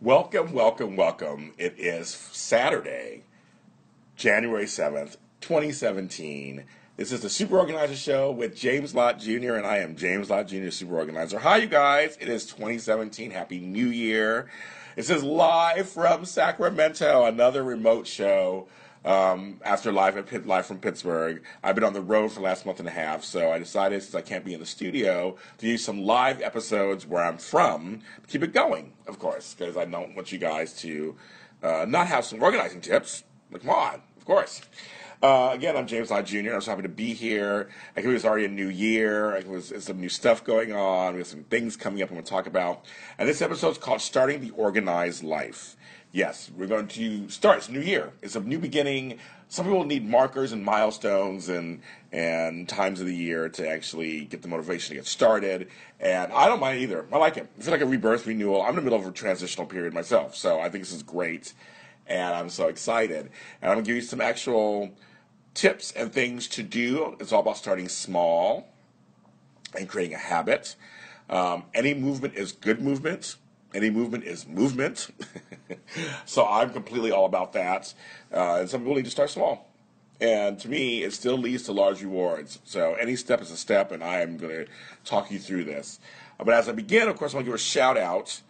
Welcome, welcome, welcome. It is Saturday, January 7th, 2017. This is the Super Organizer Show with James Lott Jr., and I am James Lott Jr., Super Organizer. Hi, you guys. It is 2017. Happy New Year. This is live from Sacramento, another remote show um, after live at live from Pittsburgh. I've been on the road for the last month and a half, so I decided since I can't be in the studio to use some live episodes where I'm from to keep it going, of course, because I don't want you guys to uh, not have some organizing tips. Like, come on, of course. Uh, again, I'm James Lott Jr. I'm so happy to be here. I think it was already a new year. It was some new stuff going on. We have some things coming up I'm going to talk about. And this episode is called Starting the Organized Life yes, we're going to start. It's a new year. It's a new beginning. Some people need markers and milestones and and times of the year to actually get the motivation to get started. And I don't mind either. I like it. I feel like a rebirth, renewal. I'm in the middle of a transitional period myself, so I think this is great, and I'm so excited. And I'm gonna give you some actual tips and things to do. It's all about starting small and creating a habit. Um, any movement is good movement. Any movement is movement. so I'm completely all about that. Uh, and some people need to start small. And to me, it still leads to large rewards. So any step is a step, and I am going to talk you through this. But as I begin, of course, I want to give a shout out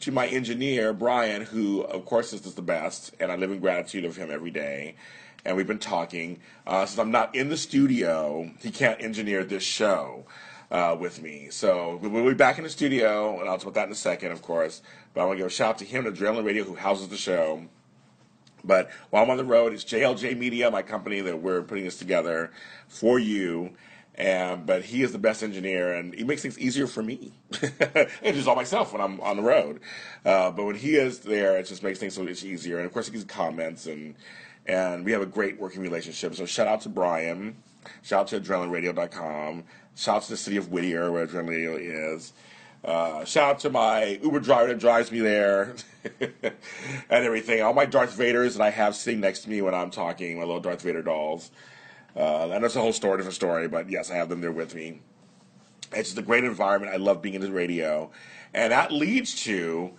to my engineer, Brian, who, of course, is the best, and I live in gratitude of him every day. And we've been talking. Uh, since I'm not in the studio, he can't engineer this show uh, with me. So we'll be back in the studio, and I'll talk about that in a second, of course. But I want to give a shout out to him, to Adrenaline Radio, who houses the show. But while I'm on the road, it's JLJ Media, my company that we're putting this together for you. And but he is the best engineer, and he makes things easier for me, and just all myself when I'm on the road. Uh, but when he is there, it just makes things so much easier. And of course, he gives comments, and and we have a great working relationship. So shout out to Brian, shout out to AdrenalineRadio.com, shout out to the city of Whittier, where Adrenaline Radio is. Uh, shout out to my Uber driver that drives me there and everything. All my Darth Vaders that I have sitting next to me when I'm talking, my little Darth Vader dolls. Uh, and that's a whole story, different story, but yes, I have them there with me. It's just a great environment. I love being in the radio. And that leads to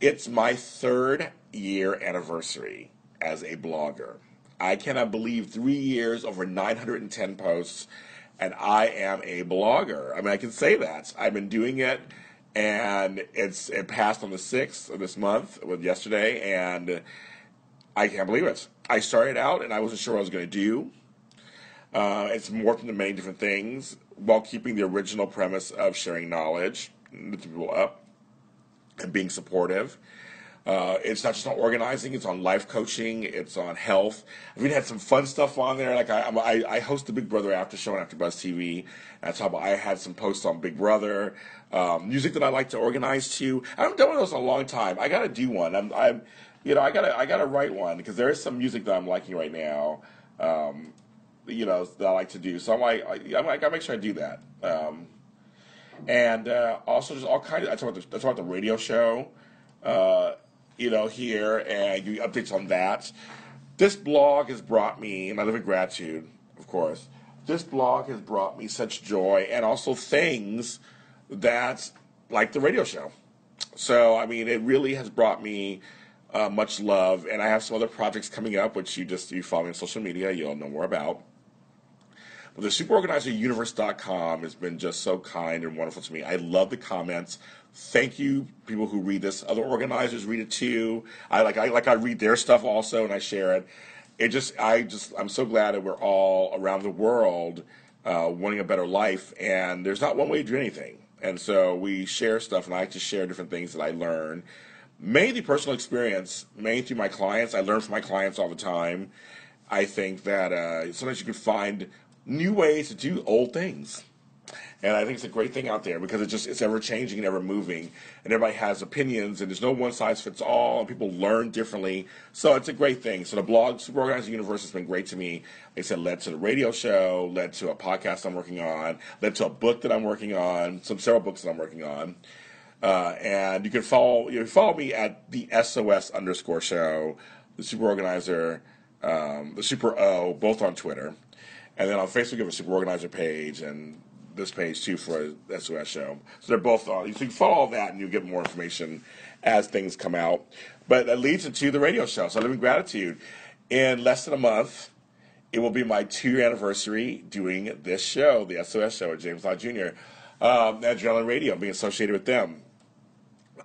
it's my third year anniversary as a blogger. I cannot believe three years, over 910 posts, and I am a blogger. I mean, I can say that. I've been doing it and it's it passed on the sixth of this month with yesterday, and I can't believe it. I started out and I wasn't sure what I was going to do. Uh, it's morphed into many different things while keeping the original premise of sharing knowledge, lifting people up, and being supportive. Uh, it's not just on organizing; it's on life coaching. It's on health. I've even had some fun stuff on there. Like I, I, I host the Big Brother After Show on AfterBuzz TV. And I talk about. I had some posts on Big Brother, um, music that I like to organize to. I haven't done one of those in a long time. I got to do one. I'm, I'm, you know, I gotta, I gotta write one because there is some music that I'm liking right now. Um, you know, that I like to do. So I'm like, I, I gotta make sure I do that. Um, and uh, also, just all kinds. Of, I talk about the, I talk about the radio show. Uh, you know, here and give you updates on that. This blog has brought me, and I live in gratitude, of course. This blog has brought me such joy and also things that, like the radio show. So, I mean, it really has brought me uh, much love, and I have some other projects coming up, which you just you follow me on social media, you'll know more about. But the superorganizeruniverse.com has been just so kind and wonderful to me. I love the comments. Thank you people who read this. Other organizers read it too. I like i like i read their stuff also and i share it. It just i just i'm so glad that we're all around the world uh, wanting a better life and there's not one way to do anything. And so we share stuff and i like to share different things that i learn. Mainly personal experience mainly through my clients. I learn from my clients all the time. I think that uh, sometimes you can find new ways to do old things And I think it's a great thing out there because it just it's ever changing and ever moving, and everybody has opinions, and there's no one size fits all, and people learn differently. So it's a great thing. So the blog Super Organizer Universe has been great to me. Like I said, led to the radio show, led to a podcast I'm working on, led to a book that I'm working on, some several books that I'm working on. Uh, and you can follow you can follow me at the SOS underscore show, the Super Organizer, um, the Super O, both on Twitter. And then on Facebook, you have a Super Organizer page and this page too for a SOS show. So they're both on. So you can follow all that and you'll get more information as things come out. But that leads into the radio show. So I live in gratitude. In less than a month, it will be my two year anniversary doing this show, the SOS show with James Lott Jr. Um, Adrenaline Radio, being associated with them.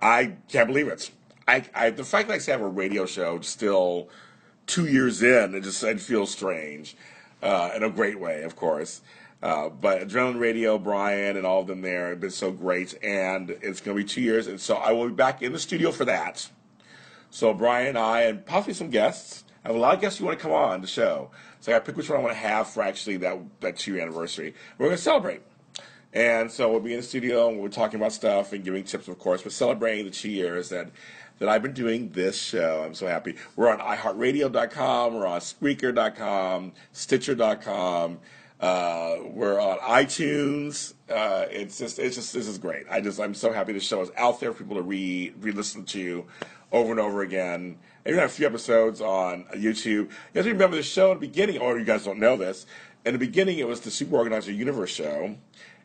I can't believe it. I, I the fact that I have a radio show still two years in, it just it feels strange, uh, in a great way, of course. Uh, but Adrenaline Radio, Brian, and all of them there have been so great, and it's going to be two years, and so I will be back in the studio for that. So Brian and I, and possibly some guests, I have a lot of guests who want to come on the show. So I pick which one I want to have for actually that that two year anniversary. We're going to celebrate. And so we'll be in the studio and we're talking about stuff and giving tips, of course, but celebrating the two years that that I've been doing this show. I'm so happy. We're on iHeartRadio.com, we're on Spreaker.com, Stitcher.com, uh, we're on iTunes. Uh, it's just, it's just, this is great. I just, I'm so happy the show is out there for people to re, re-listen to over and over again. And we have a few episodes on YouTube. You have to remember the show in the beginning, or you guys don't know this. In the beginning, it was the Super Organizer Universe show.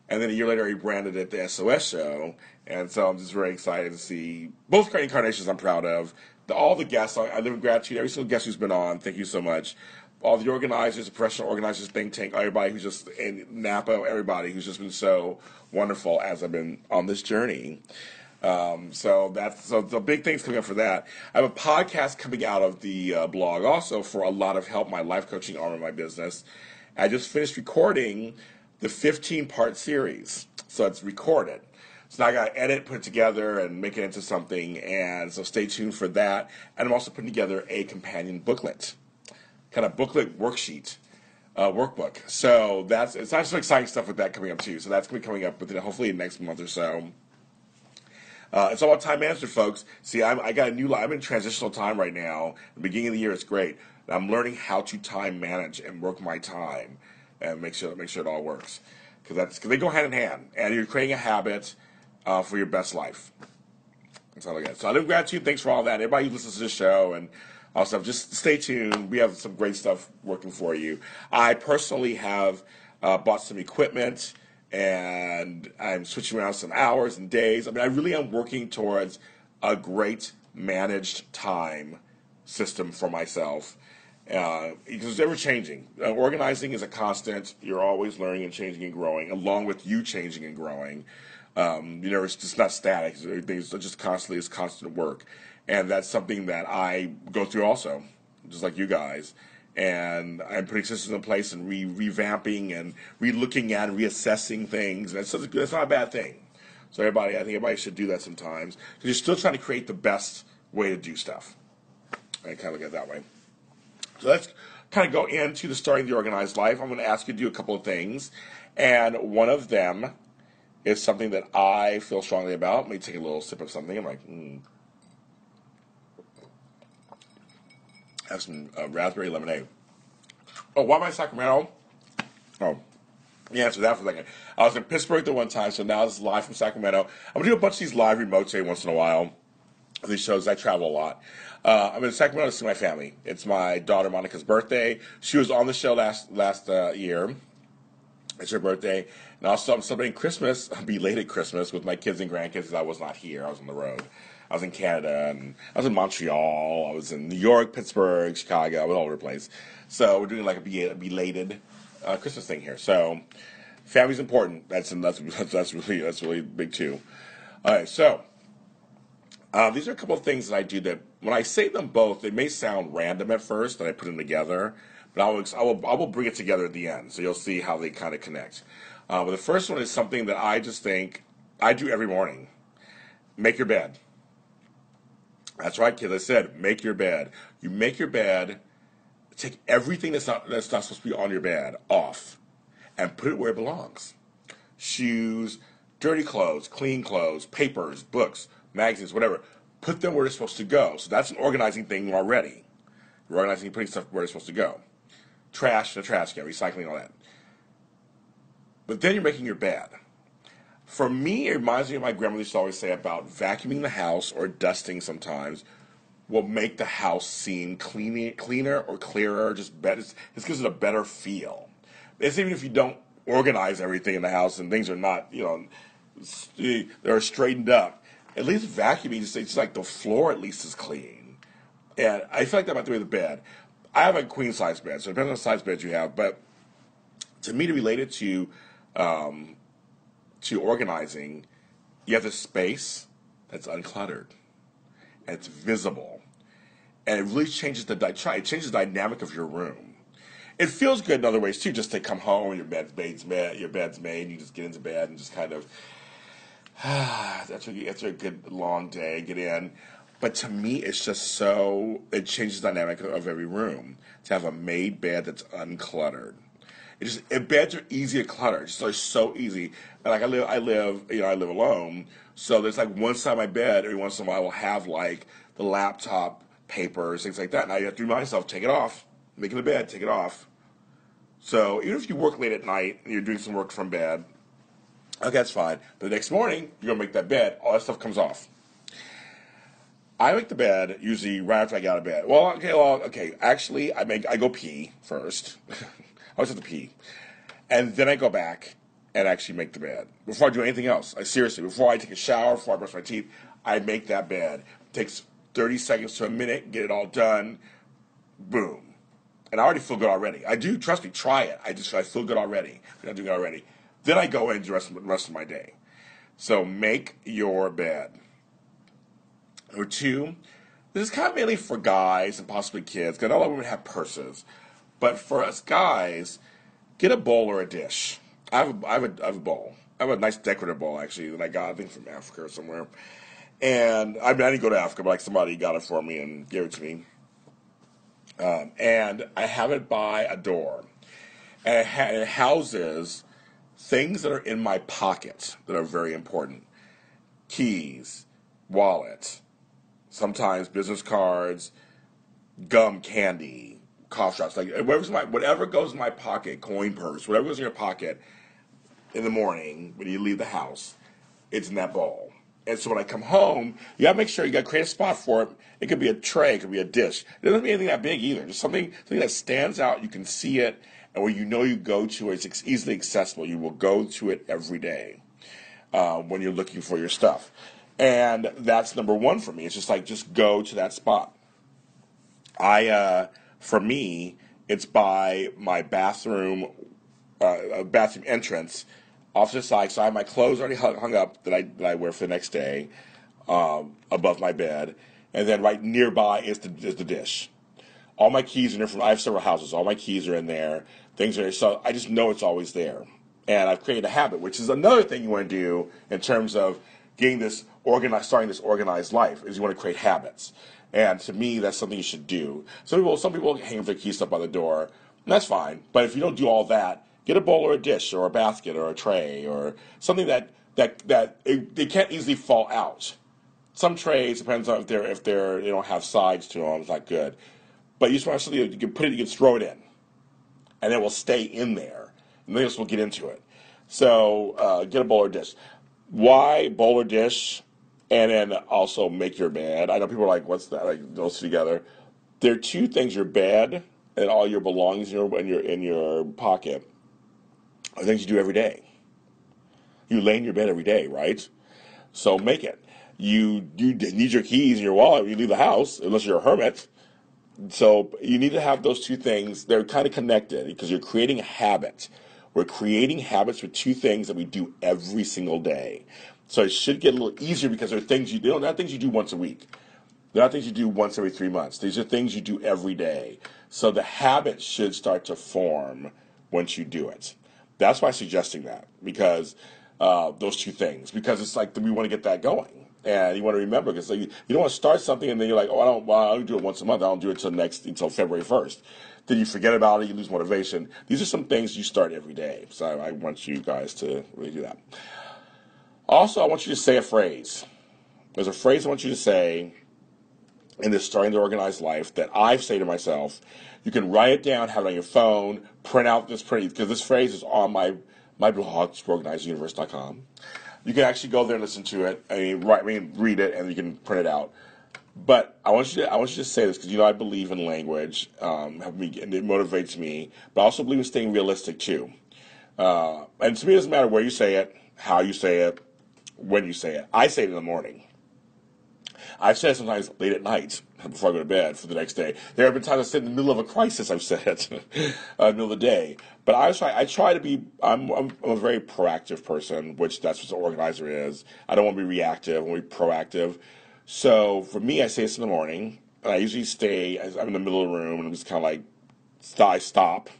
And then a year later, he branded it the SOS show. And so I'm just very excited to see both incarnations I'm proud of. The, all the guests, I, live in gratitude. Every single guest who's been on, thank you so much. All the organizers, the professional organizers, think tank, everybody who's just in NAPO, everybody who's just been so wonderful as I've been on this journey. Um, so that's so the big things coming up for that. I have a podcast coming out of the uh, blog also for a lot of help, my life coaching arm of my business. I just finished recording the 15 part series. So it's recorded. So now I got to edit, put it together, and make it into something. And so stay tuned for that. And I'm also putting together a companion booklet, kind of booklet worksheet. Uh, workbook. So that's it's not some exciting stuff with that coming up too. So that's gonna be coming up within hopefully next month or so. Uh, it's all about time management, folks. See, I'm, I got a new. I'm in transitional time right now. The beginning of the year is great. I'm learning how to time manage and work my time and make sure make sure it all works because that's because they go hand in hand, and you're creating a habit uh, for your best life. That's all I got. So I live gratitude. Thanks for all that. Everybody who listens to the show and all stuff, just stay tuned. We have some great stuff working for you. I personally have uh, bought some equipment and I'm switching around some hours and days. I mean, I really am working towards a great managed time system for myself uh, because it's ever changing. Uh, organizing is a constant. You're always learning and changing and growing, along with you changing and growing. Um, you know, it's just not static. Everything's just constantly is constant work, and that's something that I go through also, just like you guys. And I'm putting systems in place and re- revamping and re-looking at and reassessing things. And it's, it's not a bad thing. So everybody, I think everybody should do that sometimes because you're still trying to create the best way to do stuff. I kind of look at it that way. So let's kind of go into the starting the organized life. I'm going to ask you to do a couple of things, and one of them is something that I feel strongly about. Let me take a little sip of something. I'm like, mm. Have some uh, raspberry lemonade. Oh, why am I Sacramento? Oh, the answer that for a second. I was in Pittsburgh the one time, so now this is live from Sacramento. I'm gonna do a bunch of these live remotes every once in a while. These shows, I travel a lot. Uh, I'm in Sacramento to see my family. It's my daughter Monica's birthday. She was on the show last last uh, year. It's her birthday, and also I'm celebrating Christmas, belated Christmas, with my kids and grandkids. Because I was not here; I was on the road. I was in Canada, and I was in Montreal. I was in New York, Pittsburgh, Chicago. I was all over the place. So we're doing like a belated uh, Christmas thing here. So family's important. That's that's that's really that's really big too. All right, so uh, these are a couple of things that I do that when I say them both, they may sound random at first, and I put them together, but I will, I will, I will bring it together at the end, so you'll see how they kind of connect. Uh, but the first one is something that I just think I do every morning. Make your bed. That's right, kids. I said make your bed. You make your bed. Take everything that's not that's not supposed to be on your bed off, and put it where it belongs. shoes, dirty clothes, clean clothes, papers, books, magazines, whatever. Put them where they're supposed to go. So that's an organizing thing already. You're organizing, putting stuff where it's supposed to go. Trash in the trash can, recycling, all that. But then you're making your bed. For me, it reminds me of my grandmother used to always say about vacuuming the house or dusting sometimes will make the house seem clean, cleaner or clearer, just better. This gives it a better feel. It's even if you don't organize everything in the house and things are not, you know, they're straightened up. At least vacuuming, it's, it's like the floor at least is clean. And I feel like that about the way the bed. I have a queen size bed, so it depends on the size bed you have. But to me, to relate it to um, to organizing, you have the space that's uncluttered and it's visible, and it really changes the it changes the dynamic of your room. It feels good in other ways too, just to come home, your bed's made, your bed's made, you just get into bed and just kind of that's a good long day, get in. But to me, it's just so it changes the dynamic of every room to have a made bed that's uncluttered. It just it, beds are easy to clutter. It's just so easy. And like I live, I live, you know, I live alone. So there's like one side of my bed. Every once in a while, I will have like the laptop, papers, things like that. And I have to remind myself, take it off. Making the bed, take it off. So even if you work late at night and you're doing some work from bed, okay, that's fine. But the next morning, you're gonna make that bed. All that stuff comes off. I make the bed usually right after I get out of bed. Well, okay, well, okay. Actually, I make I go pee first. I always have to pee. And then I go back and actually make the bed. Before I do anything else, I seriously, before I take a shower, before I brush my teeth, I make that bed. It takes 30 seconds to a minute, get it all done. Boom. And I already feel good already. I do, trust me, try it. I just, I feel good already. I'm doing it already. Then I go and rest the rest of my day. So make your bed. Or two, this is kind of mainly for guys and possibly kids, because all women have purses. But for us guys, get a bowl or a dish. I have a, I have a, I have a bowl. I have a nice decorative bowl actually that I got I think from Africa or somewhere. And I, mean, I didn't go to Africa, but like somebody got it for me and gave it to me. Um, and I have it by a door, and it, ha- it houses things that are in my pocket that are very important: keys, wallet, sometimes business cards, gum, candy, cough drops, like whatever's my whatever goes in my pocket, coin purse, whatever goes in your pocket in the morning when you leave the house, it's in that bowl. And so when I come home, you gotta make sure you gotta create a spot for it. It could be a tray, it could be a dish. It doesn't be anything that big either. Just something something that stands out. You can see it, and where you know you go to it, it's easily accessible. You will go to it every day uh, when you're looking for your stuff. And that's number one for me. It's just like just go to that spot. I uh, for me, it's by my bathroom, uh, bathroom entrance, off to the side. So I have my clothes already hung up that I that I wear for the next day, um, above my bed, and then right nearby is the is the dish. All my keys are in from. I have several houses. All my keys are in there. Things are so I just know it's always there, and I've created a habit, which is another thing you want to do in terms of getting this organized, starting this organized life. Is you want to create habits. And to me, that's something you should do. Some people, some people hang their keys up by the door. that's fine. But if you don't do all that, get a bowl or a dish or a basket or a tray or something that that that it, they can't easily fall out. Some trays depends on if they're if they're they don't have sides to them. It's not good. But you just want something you can put it, you can throw it in, and it will stay in there. And then will get into it. So uh, get a bowl or dish. Why bowl or dish? and then also make your bed. I know people are like, "What's that?" Like those together. There are two things: your bed and all your belongings in your in your in your pocket are things you do every day. You lay in your bed every day, right? So make it. You you need your keys and your wallet when you leave the house, unless you're a hermit. So you need to have those two things. They're kind of connected because you're creating a habit. We're creating habits with two things that we do every single day. So it should get a little easier because there are things you do. They're not things you do once a week. They're not things you do once every three months. These are things you do every day. So the habit should start to form once you do it. That's why I'm suggesting that because uh, those two things. Because it's like we want to get that going, and you want to remember because like, you don't want to start something and then you're like, oh, I don't. Well, I only do it once a month. I don't do it until next until February first. then you forget about it, you lose motivation. These are some things you start every day. So I, I want you guys to really do that. Also, I want you to say a phrase. There's a phrase I want you to say in this starting to organize life that I say to myself. You can write it down, have it on your phone, print out this print because this phrase is on my my blog, organizeduniverse.com. You can actually go there and listen to it. I mean, write, I mean, read it, and you can print it out. But I want you to I want you to say this because you know I believe in language, um, me, and it motivates me. But I also believe in staying realistic too. Uh, and to me, it doesn't matter where you say it, how you say it, when you say it. I say it in the morning. I've said it sometimes late at night before I go to bed for the next day. There have been times I said in the middle of a crisis. I've said uh, middle of the day. But I try. I try to be. I'm, I'm, I'm, a very proactive person, which that's what an organizer is. I don't want to be reactive. I want to be proactive. So for me, I say this in the morning, and I usually stay. I'm in the middle of the room, and I'm just kind of like, I stop,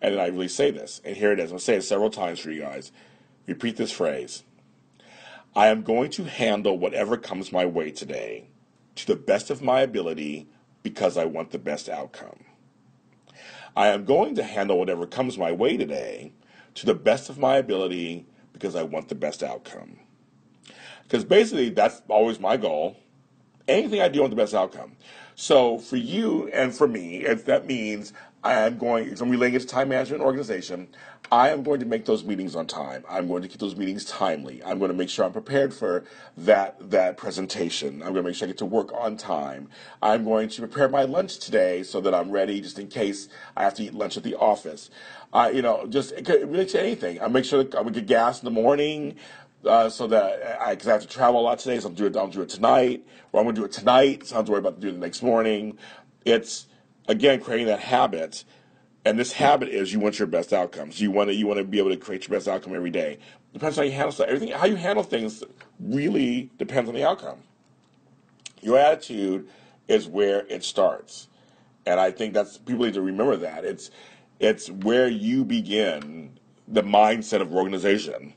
and then I really say this. And here it is. I'm gonna say it several times for you guys. Repeat this phrase. I am going to handle whatever comes my way today to the best of my ability because I want the best outcome. I am going to handle whatever comes my way today to the best of my ability because I want the best outcome. Because basically, that's always my goal. Anything I do, I want the best outcome. So for you and for me, if that means I am going, I'm relating it to time management organization, I am going to make those meetings on time. I'm going to keep those meetings timely. I'm going to make sure I'm prepared for that that presentation. I'm going to make sure I get to work on time. I'm going to prepare my lunch today so that I'm ready just in case I have to eat lunch at the office. Uh, you know, just it could relate to anything. I make sure that going to get gas in the morning. Uh, so that I, because I have to travel a lot today, so I'll do it. I'll do it tonight, or I'm going to do it tonight. So I don't have to worry about doing it the next morning. It's again creating that habit and this habit is you want your best outcomes. You want to you want to be able to create your best outcome every day. Depends on how you handle stuff. Everything how you handle things really depends on the outcome. Your attitude is where it starts, and I think that's people need to remember that it's it's where you begin the mindset of organization.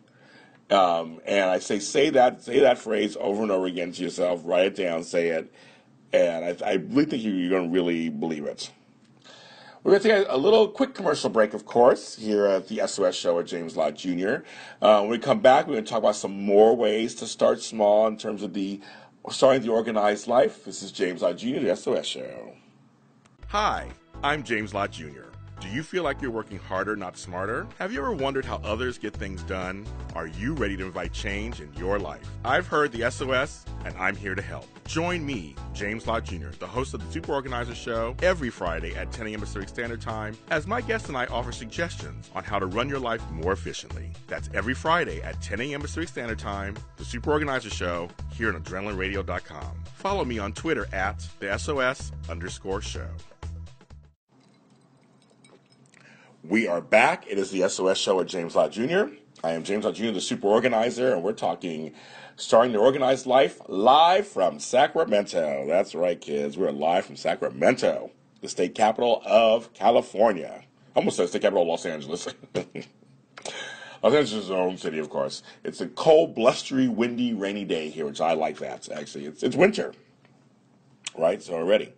Um, and I say say that say that phrase over and over again to yourself. Write it down. Say it, and I, I really think you're going to really believe it. We're going to take a little quick commercial break, of course, here at the SOS show with James Lott Jr. Uh, when we come back, we're going to talk about some more ways to start small in terms of the starting the organized life. This is James Lott Jr., the SOS show. Hi, I'm James Lott Jr. Do you feel like you're working harder, not smarter? Have you ever wondered how others get things done? Are you ready to invite change in your life? I've heard the SOS, and I'm here to help. Join me, James Lott Jr., the host of the Super Organizer Show, every Friday at 10 a.m. Pacific Standard Time, as my guests and I offer suggestions on how to run your life more efficiently. That's every Friday at 10 a.m. Pacific Standard Time, the Super Organizer Show, here on AdrenalineRadio.com. Follow me on Twitter at the SOS underscore show. We are back. It is the SOS show with James Lott Jr. I am James Lott Jr., the super organizer, and we're talking starting to organize life live from Sacramento. That's right, kids. We're live from Sacramento, the state capital of California. I almost said state capital of Los Angeles. Los Angeles is our own city, of course. It's a cold, blustery, windy, rainy day here, which I like that, actually. It's, it's winter, right? So we're ready.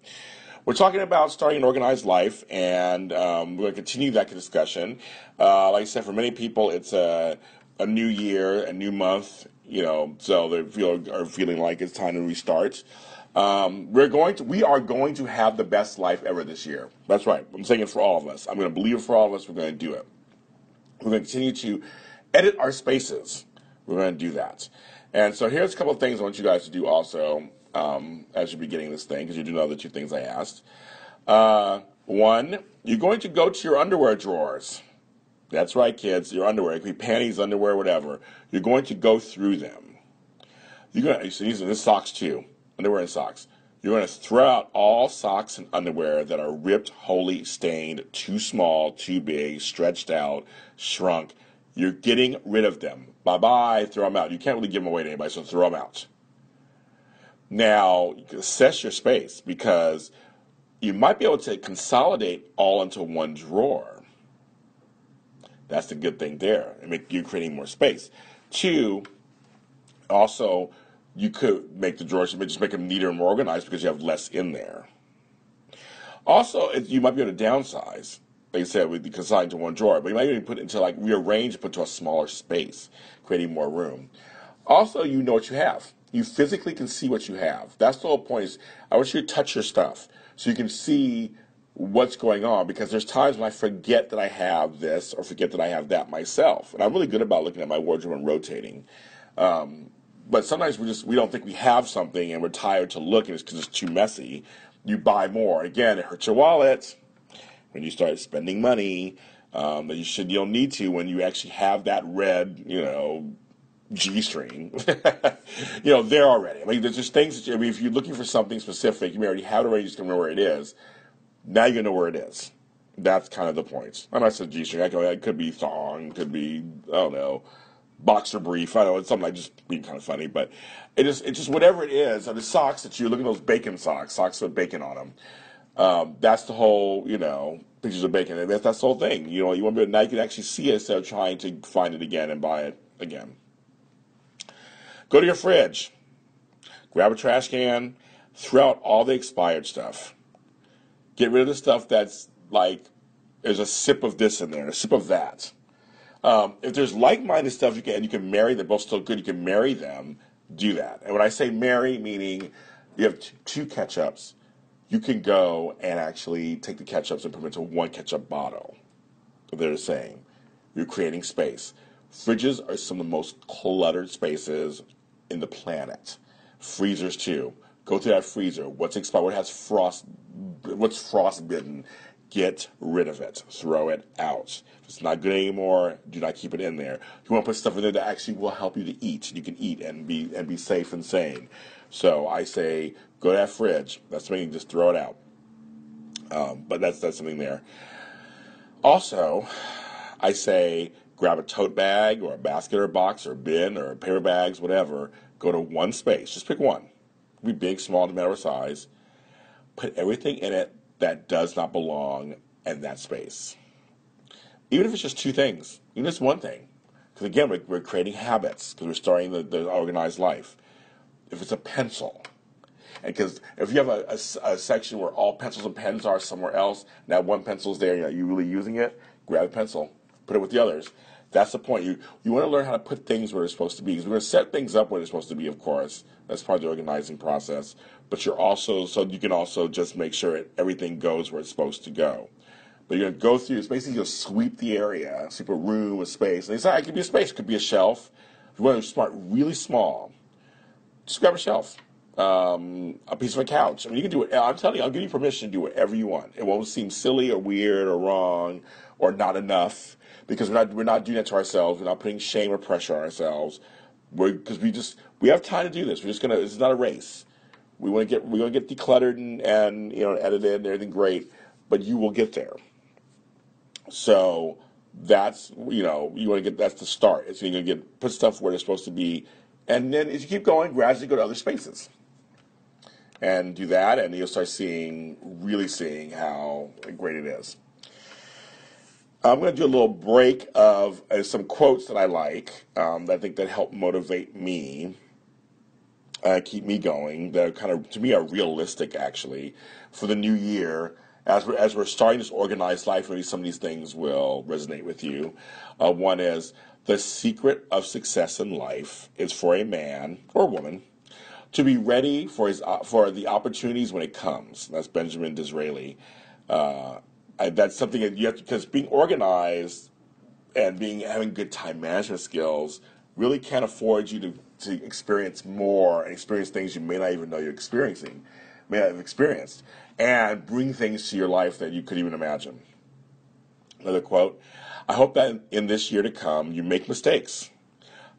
We're talking about starting an organized life, and um, we're going to continue that discussion. Uh, like I said, for many people, it's a, a new year, a new month, you know, so they feel are feeling like it's time to restart. Um, we're going to we are going to have the best life ever this year. That's right. I'm saying it for all of us. I'm going to believe it for all of us. We're going to do it. We're going to continue to edit our spaces. We're going to do that. And so here's a couple of things I want you guys to do also um, as you're beginning this thing, because you do know the two things I asked. Uh, one, you're going to go to your underwear drawers. That's right, kids. Your underwear. It could be panties, underwear, whatever. You're going to go through them. You're going to, so these are the socks too. Underwear and socks. You're going to throw out all socks and underwear that are ripped, holey stained, too small, too big, stretched out, shrunk. You're getting rid of them. Bye bye. Throw them out. You can't really give them away to anybody, so throw them out. Now, assess your space because you might be able to consolidate all into one drawer. That's the good thing there. and make you creating more space. Two, also, you could make the drawers, just make them neater and more organized because you have less in there. Also, you might be able to downsize. I said, with the consign to one drawer, but you might even put it into like rearrange, put to a smaller space, creating more room. Also, you know what you have. You physically can see what you have. That's the whole point. Is I want you to touch your stuff so you can see what's going on because there's times when I forget that I have this or forget that I have that myself. And I'm really good about looking at my wardrobe and rotating. Um, but sometimes we just we don't think we have something and we're tired to look and it's because it's too messy. You buy more. Again, it hurts your wallet when you start spending money um, that you should you don't need to when you actually have that red you know G string, you know, there already. I mean, there's just things that you, I mean, if you're looking for something specific, you may already have it already, you just don't know where it is. Now you know where it is. That's kind of the point. I'm not saying G string. It could be thong, could be, I don't know, boxer brief. I don't know it's something like just being kind of funny, but it is, it's just whatever it is. And the socks that you look at those bacon socks, socks with bacon on them. Um, that's the whole, you know, pictures of bacon. And that's, that's the whole thing. You know, you want to be, now you can actually see it instead of trying to find it again and buy it again. Go to your fridge, grab a trash can, throw out all the expired stuff. Get rid of the stuff that's like there's a sip of this in there, a sip of that. Um, if there's like-minded stuff you can, you can marry. They're both still good. You can marry them. Do that. And when I say marry, meaning you have t- two ketchups, you can go and actually take the ketchups and put them into one ketchup bottle. They're the same. You're creating space. Fridges are some of the most cluttered spaces in the planet. Freezers too. Go through that freezer. What's expired? What has frost? What's frostbitten? Get rid of it. Throw it out. If it's not good anymore, do not keep it in there. You want to put stuff in there that actually will help you to eat. You can eat and be and be safe and sane. So I say, go to that fridge. That's something. Just throw it out. Um, but that's that's something there. Also, I say grab a tote bag or a basket or a box or a bin or paper bags, whatever. Go to one space. Just pick one. Be big, small, no matter size. Put everything in it that does not belong in that space. Even if it's just two things, even if it's one thing. Because again, we're, we're, creating habits because we're starting the, the, organized life. If it's a pencil, and because if you have a, a, a, section where all pencils and pens are somewhere else, and that one pencil's there, you know, you're really using it, grab a pencil, put it with the others. That's the point. You you want to learn how to put things where they're supposed to be. Because we're going to set things up where they're supposed to be, of course. That's part of the organizing process. But you're also so you can also just make sure it, everything goes where it's supposed to go. But you're going to go through. It's basically you'll sweep the area, sweep a room, a space. And it's not. It could be a space. It could be a shelf. If you want to start really small, just grab a shelf. Um, a piece of a couch. I mean, you can do it. I'm telling you, I'll give you permission to do whatever you want. It won't seem silly or weird or wrong or not enough because we're not we're not doing that to ourselves. We're not putting shame or pressure on ourselves. Because we just we have time to do this. We're just gonna. It's not a race. We want to get we want to get decluttered and and you know edited and everything great, but you will get there. So that's you know you want to get that's the start. It's you're gonna get put stuff where it's supposed to be, and then as you keep going, gradually go to other spaces and do that, and you'll start seeing, really seeing how great it is. I'm going to do a little break of uh, some quotes that I like um, that I think that help motivate me, uh, keep me going. That kind of to me are realistic actually for the new year. As we're, as we're starting this organized life, maybe some of these things will resonate with you. Uh, one is the secret of success in life is for a man or woman to be ready for his uh, for the opportunities when it comes. That's Benjamin Disraeli. Uh, that's something that you have to, because being organized and being having good time management skills really can afford you to, to experience more and experience things you may not even know you're experiencing, may not have experienced, and bring things to your life that you could even imagine. Another quote I hope that in this year to come you make mistakes.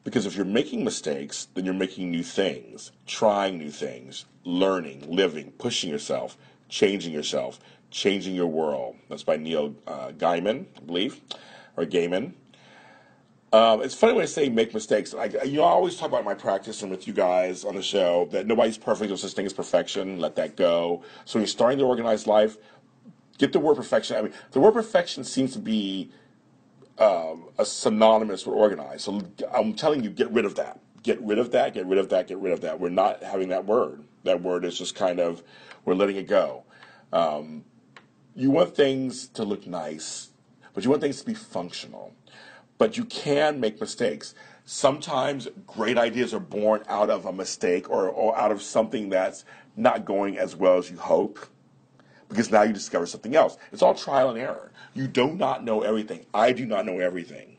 Because if you're making mistakes, then you're making new things, trying new things, learning, living, pushing yourself, changing yourself, Changing Your World. That's by Neil uh, Gaiman, I believe, or Gaiman. Um, it's funny when I say make mistakes. I, you know, I always talk about my practice and with you guys on the show that nobody's perfect. There's such thing as perfection. Let that go. So when you're starting to organize life, get the word perfection. I mean, the word perfection seems to be um, a synonymous with organized. So I'm telling you, get rid of that. Get rid of that. Get rid of that. Get rid of that. We're not having that word. That word is just kind of we're letting it go. Um, you want things to look nice, but you want things to be functional. But you can make mistakes. Sometimes great ideas are born out of a mistake or, or out of something that's not going as well as you hope because now you discover something else. It's all trial and error. You do not know everything. I do not know everything.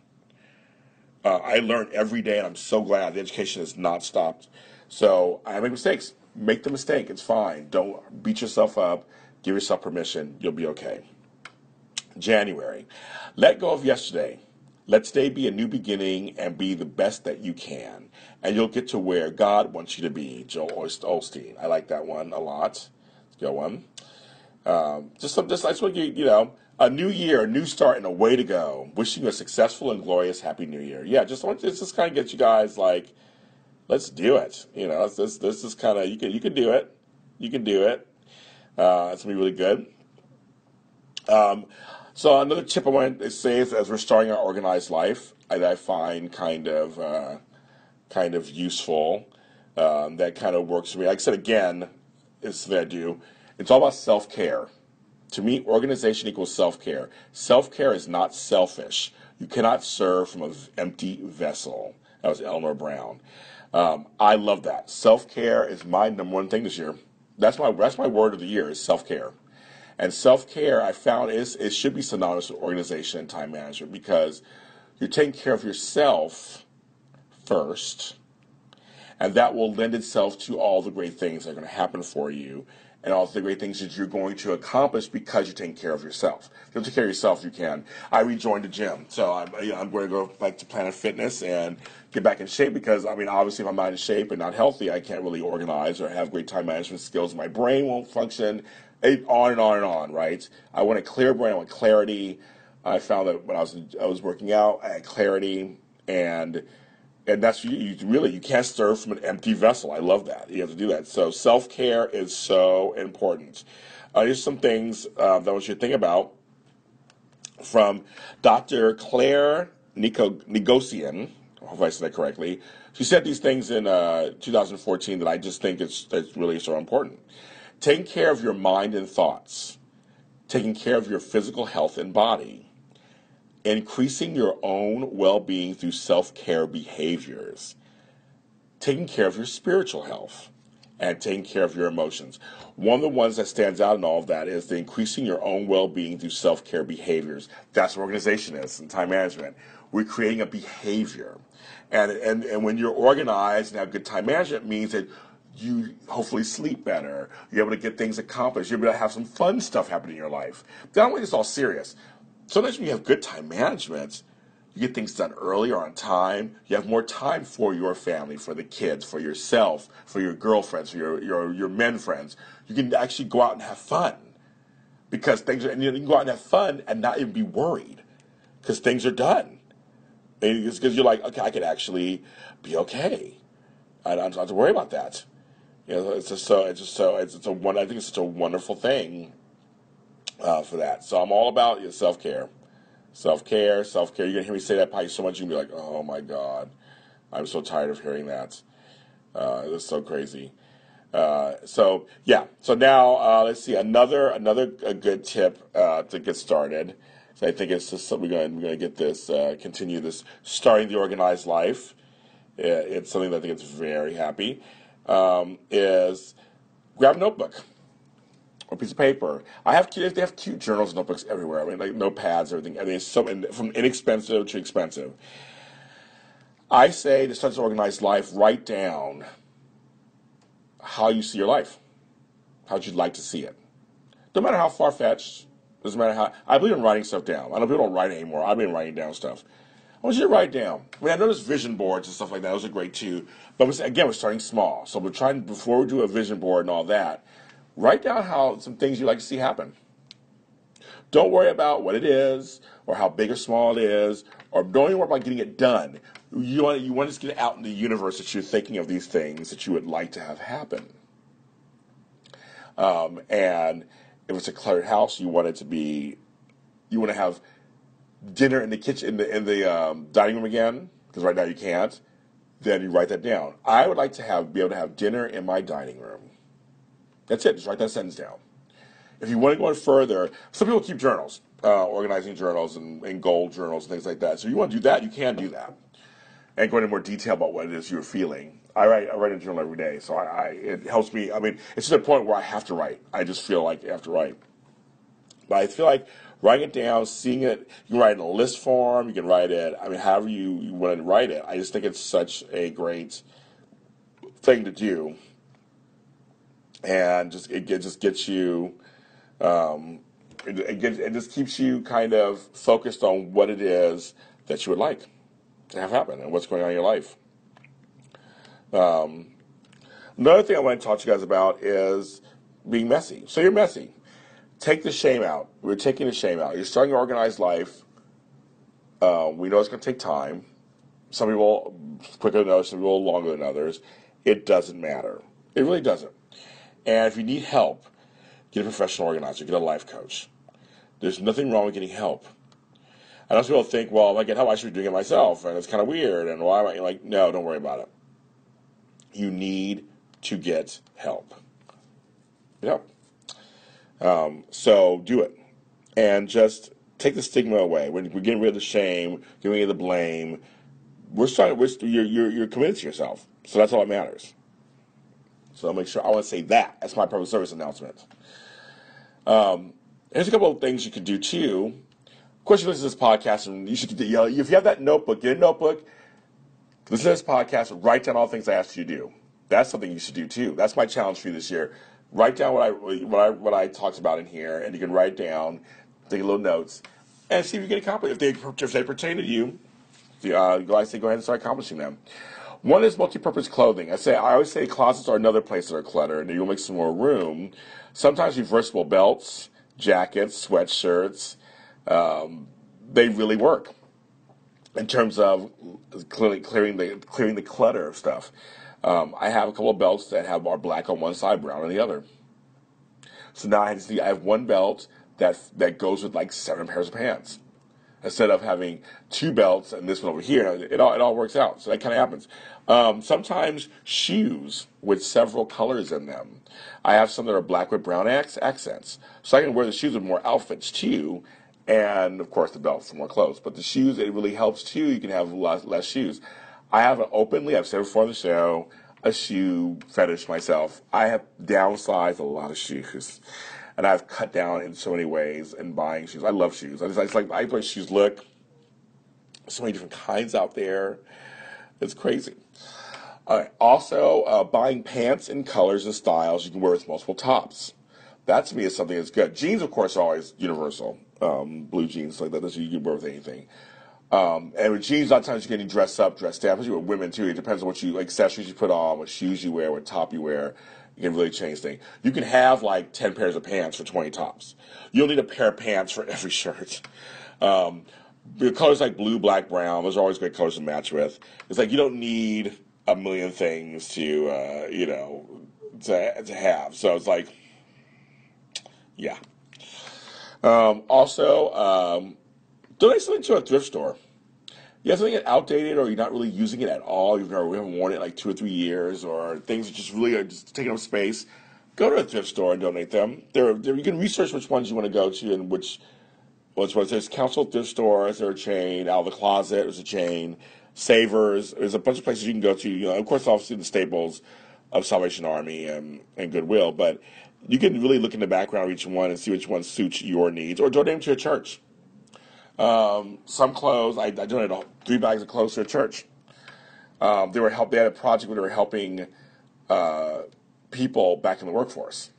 Uh, I learn every day, and I'm so glad the education has not stopped. So I make mistakes. Make the mistake. It's fine. Don't beat yourself up. Give yourself permission. You'll be okay. January. Let go of yesterday. Let today be a new beginning and be the best that you can. And you'll get to where God wants you to be. Joel Osteen. I like that one a lot. Let's go one. Um, just some, just I just want to you know a new year, a new start, and a way to go. Wishing you a successful and glorious happy new year. Yeah, just want to just kind of get you guys like, let's do it. You know, this this is kind of you can you can do it, you can do it. Uh, it's gonna be really good. Um, so another tip I want to say is as we're starting our organized life, that I find kind of uh, kind of useful. Um, that kind of works for me. Like I said again, is something I do it's all about self care. To me, organization equals self care. Self care is not selfish. You cannot serve from an empty vessel. That was Eleanor Brown. Um, I love that. Self care is my number one thing this year. That's my that's my word of the year is self care. And self care, I found is it should be synonymous with organization and time management because you're taking care of yourself first, and that will lend itself to all the great things that are going to happen for you and all the great things that you're going to accomplish because you're taking care of yourself. If you take care of yourself, you can. I rejoined the gym, so I'm, you know, I'm going to go back to Planet Fitness and get back in shape because, I mean, obviously, if I'm not in shape and not healthy, I can't really organize or have great time management skills. My brain won't function, on and on and on, right? I want a clear brain, I want clarity. I found that when I was I was working out, I had clarity and and that's you, you, really you can't serve from an empty vessel. I love that. You have to do that. So self care is so important. Uh, here's some things uh, that I want you to think about from Dr. Claire Nico, Negosian. Hope I said that correctly. She said these things in uh, 2014 that I just think it's, it's really so important. Taking care of your mind and thoughts, taking care of your physical health and body, increasing your own well being through self care behaviors, taking care of your spiritual health, and taking care of your emotions. One of the ones that stands out in all of that is the increasing your own well being through self care behaviors. That's what organization is and time management. We're creating a behavior. And, and, and when you're organized and have good time management it means that you hopefully sleep better. You're able to get things accomplished. You're able to have some fun stuff happen in your life. Don't think it's all serious sometimes when you have good time management, you get things done earlier on time. You have more time for your family, for the kids, for yourself, for your girlfriends, for your, your, your men friends. You can actually go out and have fun because things are, and you can go out and have fun and not even be worried because things are done. And it's Because you're like, okay, I could actually be okay. I don't have to worry about that. You know, it's just so, it's just so, it's, it's a one, I think it's such a wonderful thing uh, for that. So I'm all about self care. Self care, self care. You're to hear me say that probably so much, you're to be like, oh my God, I'm so tired of hearing that. Uh, it's so crazy. Uh, so yeah. So now uh, let's see another another a good tip uh, to get started. So I think it's just we're going we're going to get this uh, continue this starting the organized life. It's something that I think it's very happy. Um, is grab a notebook or piece of paper. I have they have cute journals notebooks everywhere. I mean, like notepads, everything. I mean, it's so from inexpensive to expensive. I say to start to organize life, write down how you see your life, how you'd like to see it. No matter how far fetched, doesn't matter how. I believe in writing stuff down. I know people don't write anymore. I've been writing down stuff. I want you to write down. I mean, I there's vision boards and stuff like that. Those are great too. But again, we're starting small. So we're trying, before we do a vision board and all that, write down how some things you'd like to see happen. Don't worry about what it is or how big or small it is, or don't even worry about getting it done. You want, you want to just get it out in the universe that you're thinking of these things that you would like to have happen. Um, and if it's a cluttered house, you want it to be, you want to have dinner in the kitchen, in the, in the um, dining room again, because right now you can't. Then you write that down. I would like to have be able to have dinner in my dining room that's it. Just write that sentence down. if you want to go on further, some people keep journals, uh, organizing journals and, and goal journals and things like that. So if you want to do that, you can do that, and go into more detail about what it is you're feeling. I write I write a journal every day, so I, I it helps me. I mean, it's to the point where I have to write. I just feel like I have to write. But I feel like writing it down, seeing it, you can write it in a list form, you can write it, I mean, however you, you want to write it. I just think it's such a great thing to do. And just it, just gets you, um, it, it, gets, it just keeps you kind of focused on what it is that you would like to have happen and what's going on in your life. Um, another thing I want to talk to you guys about is being messy. So you're messy take the shame out. We're taking the shame out. You're starting your organized life. Uh, we know it's going to take time. Some people quicker than others, some people longer than others. It doesn't matter. It really doesn't. And if you need help, get a professional organizer, get a life coach. There's nothing wrong with getting help. And I know people think, well, if I get help, I should be doing it myself, and it's kind of weird. And why am I like, no, don't worry about it. You need to get help. Yep. Um, so do it, and just take the stigma away. We're, we're getting rid of the shame, getting rid of the blame. We're starting. We're, you're, you're, you're committed to yourself, so that's all that matters. So I'll make sure I want to say that. That's my public service announcement. Um, here's a couple of things you could do too. Of course, you listen to this podcast, and you should. You know, if you have that notebook, get a notebook. Listen to this podcast. Write down all the things I asked you to do. That's something you should do too. That's my challenge for you this year write down what I what I what I talked about in here, and you can write down, take little notes, and see if you can accomplish if they if they pertain to you. Uh, I say go ahead and start accomplishing them. One is multi-purpose clothing. I say I always say closets are another place that are cluttered, and you'll make some more room. Sometimes reversible belts, jackets, sweatshirts, um, they really work in terms of clearing, clearing the clearing the clutter of stuff. Um, I have a couple of belts that have are black on one side, brown on the other. So now I see I have one belt that that goes with like seven pairs of pants. Instead of having two belts and this one over here, it all it all works out. So that kind of happens. Um, sometimes shoes with several colors in them. I have some that are black with brown accents, so I can wear the shoes with more outfits too. And of course, the belts for more clothes. But the shoes, it really helps too. You can have less, less shoes. I have an openly, I've said before on the show, a shoe fetish myself. I have downsized a lot of shoes. And I've cut down in so many ways in buying shoes. I love shoes. I just, I just like I play shoes look. So many different kinds out there. It's crazy. Also, uh, buying pants in colors and styles you can wear with multiple tops. That to me is something that's good. Jeans, of course, are always universal. Um, blue jeans like that. That's you can wear with anything. Um, and with jeans, a lot of times you're getting dressed up, dressed down, especially with women too. It depends on what you accessories you put on, what shoes you wear, what top you wear. You can really change things. You can have like 10 pairs of pants for 20 tops. You'll need a pair of pants for every shirt. Um, the colors like blue, black, brown, those are always great colors to match with. It's like you don't need a million things to, uh, you know, to, to have. So it's like, yeah. Um, also, um, donate something to a thrift store you have something outdated or you're not really using it at all, you've never, we haven't worn it like two or three years, or things just really are just taking up space, go to a thrift store and donate them. There, there, you can research which ones you want to go to and which, which ones. There's Council Thrift Stores, there's a chain, Out of the Closet, there's a chain, Savers, there's a bunch of places you can go to. You know, of course, obviously the staples of Salvation Army and, and Goodwill, but you can really look in the background of each one and see which one suits your needs, or donate them to a church. Um, some clothes, I, I donated three bags of clothes to a church. Um, they were help. They had a project where they were helping uh, people back in the workforce.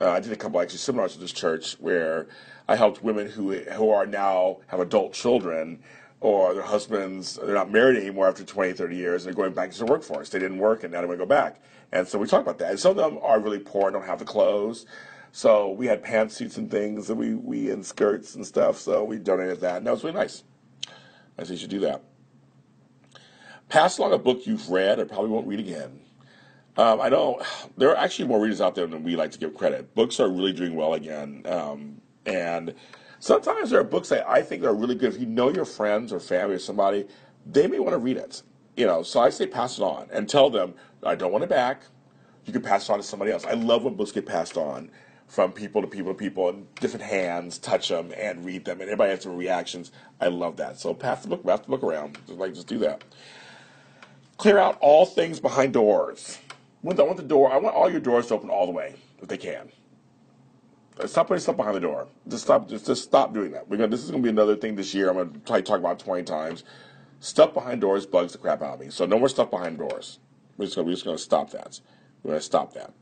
Uh, I did a couple actually seminars at this church where I helped women who who are now have adult children or their husbands they're not married anymore after 20 30 years and they're going back into the workforce they didn't work and now they want to go back and so we talk about that and some of them are really poor and don't have the clothes so we had pantsuits and things, and we we and skirts and stuff. So we donated that, and that was really nice. I said you should do that. Pass along a book you've read or probably won't read again. Um, I know there are actually more readers out there than we like to give credit. Books are really doing well again, um, and sometimes there are books that I think are really good. If you know your friends or family or somebody, they may want to read it. You know, so I say pass it on and tell them I don't want it back. You can pass it on to somebody else. I love when books get passed on from people to people to people and different hands touch them and read them and everybody has different reactions. I love that. So pass the book, pass the book around. Just like just do that. Clear out all things behind doors. When I want the door, I want all your doors to open all the way if they can. Uh, stop putting stuff behind the door. Just stop. Just, just stop doing that. We're gonna. This is gonna be another thing this year. I'm gonna try to talk about twenty times. Stuff behind doors bugs the crap out of me. So no more stuff behind doors. We're just gonna, we're just gonna stop that. We're gonna stop that.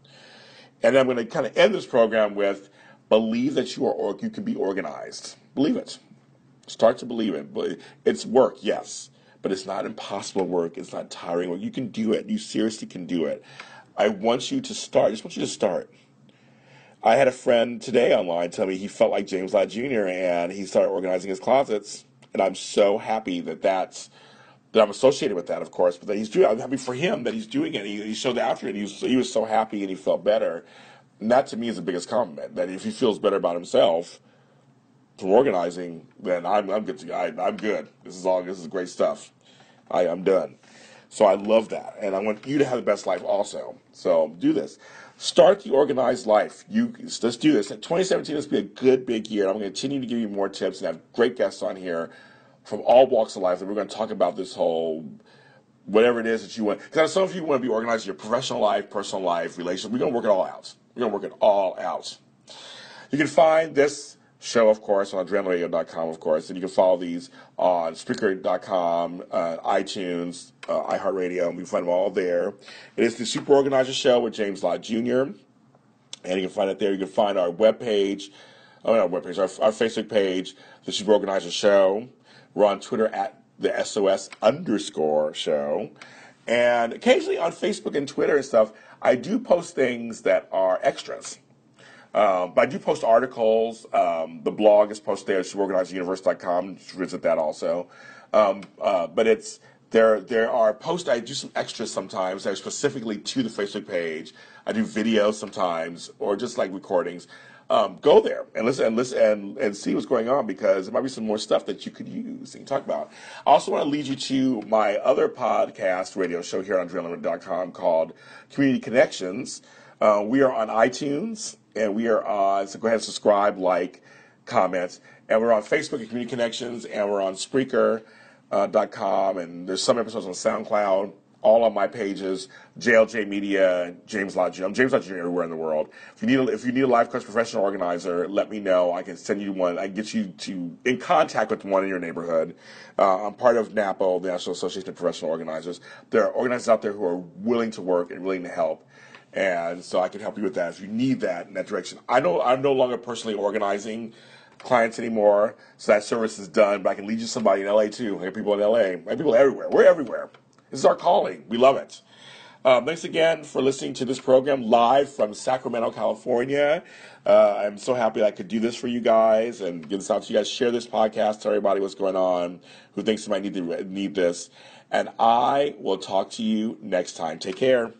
And I'm gonna kind of end this program with believe that you are you can be organized. Believe it. Start to believe it. It's work, yes, but it's not impossible work. It's not tiring work. You can do it. You seriously can do it. I want you to start. I just want you to start. I had a friend today online tell me he felt like James Lott Jr. and he started organizing his closets, and I'm so happy that that's that I'm associated with that, of course, but that he's doing. I'm happy for him that he's doing it. He, he showed after it. He was he was so happy and he felt better. And that to me is the biggest compliment. That if he feels better about himself from organizing, then I'm I'm good. To, I, I'm good. This is all. This is great stuff. I I'm done. So I love that, and I want you to have the best life also. So do this. Start the organized life. You let's do this. 2017 is be a good big year. I'm going to continue to give you more tips and have great guests on here from all walks of life. And we're going to talk about this whole whatever it is that you want. Because some of you want to be organized your professional life, personal life, relationship. We're going to work it all out. We're going to work it all out. You can find this show, of course, on adrenalinradio.com, of course, and you can follow these on Spreaker.com, uh, iTunes, uh, iHeartRadio, and we find them all there. It is the Super Organizer Show with James Lott Jr., and you can find it there. You can find our webpage, oh, not webpage, our, our Facebook page, the Super Organizer Show. We're on Twitter at the SOS underscore show. And occasionally on Facebook and Twitter and stuff, I do post things that are extras. Um, but I do post articles. Um, the blog is posted there at superorganizeruniverse.com. Visit that also. Um, uh, but it's there. There are posts. I do some extras sometimes that are specifically to the Facebook page. I do videos sometimes, or just like recordings. Um, go there and listen and listen and, and see what's going on because there might be some more stuff that you could use and talk about. I also want to lead you to my other podcast radio show here on adrenaline.com called Community Connections. Uh, we are on iTunes and we are on, so go ahead and subscribe, like, comments. And we're on Facebook at Community Connections, and we're on Spreaker.com, uh, and there's some episodes on SoundCloud, all on my pages, JLJ Media, James Jr. I'm James Jr. everywhere in the world. If you need a, if you need a life coach professional organizer, let me know. I can send you one. I can get you to in contact with one in your neighborhood. Uh, I'm part of NAPO, the National Association of Professional Organizers. There are organizers out there who are willing to work and willing to help and so I can help you with that if you need that in that direction. I know I'm no longer personally organizing clients anymore, so that service is done. But I can lead you somebody in LA too. I have people in LA. I have people everywhere. We're everywhere. This is our calling. We love it. Um, thanks again for listening to this program live from Sacramento, California. Uh, I'm so happy I could do this for you guys and get this out to you guys. Share this podcast, tell everybody what's going on, who thinks they might need to need this. And I will talk to you next time. Take care.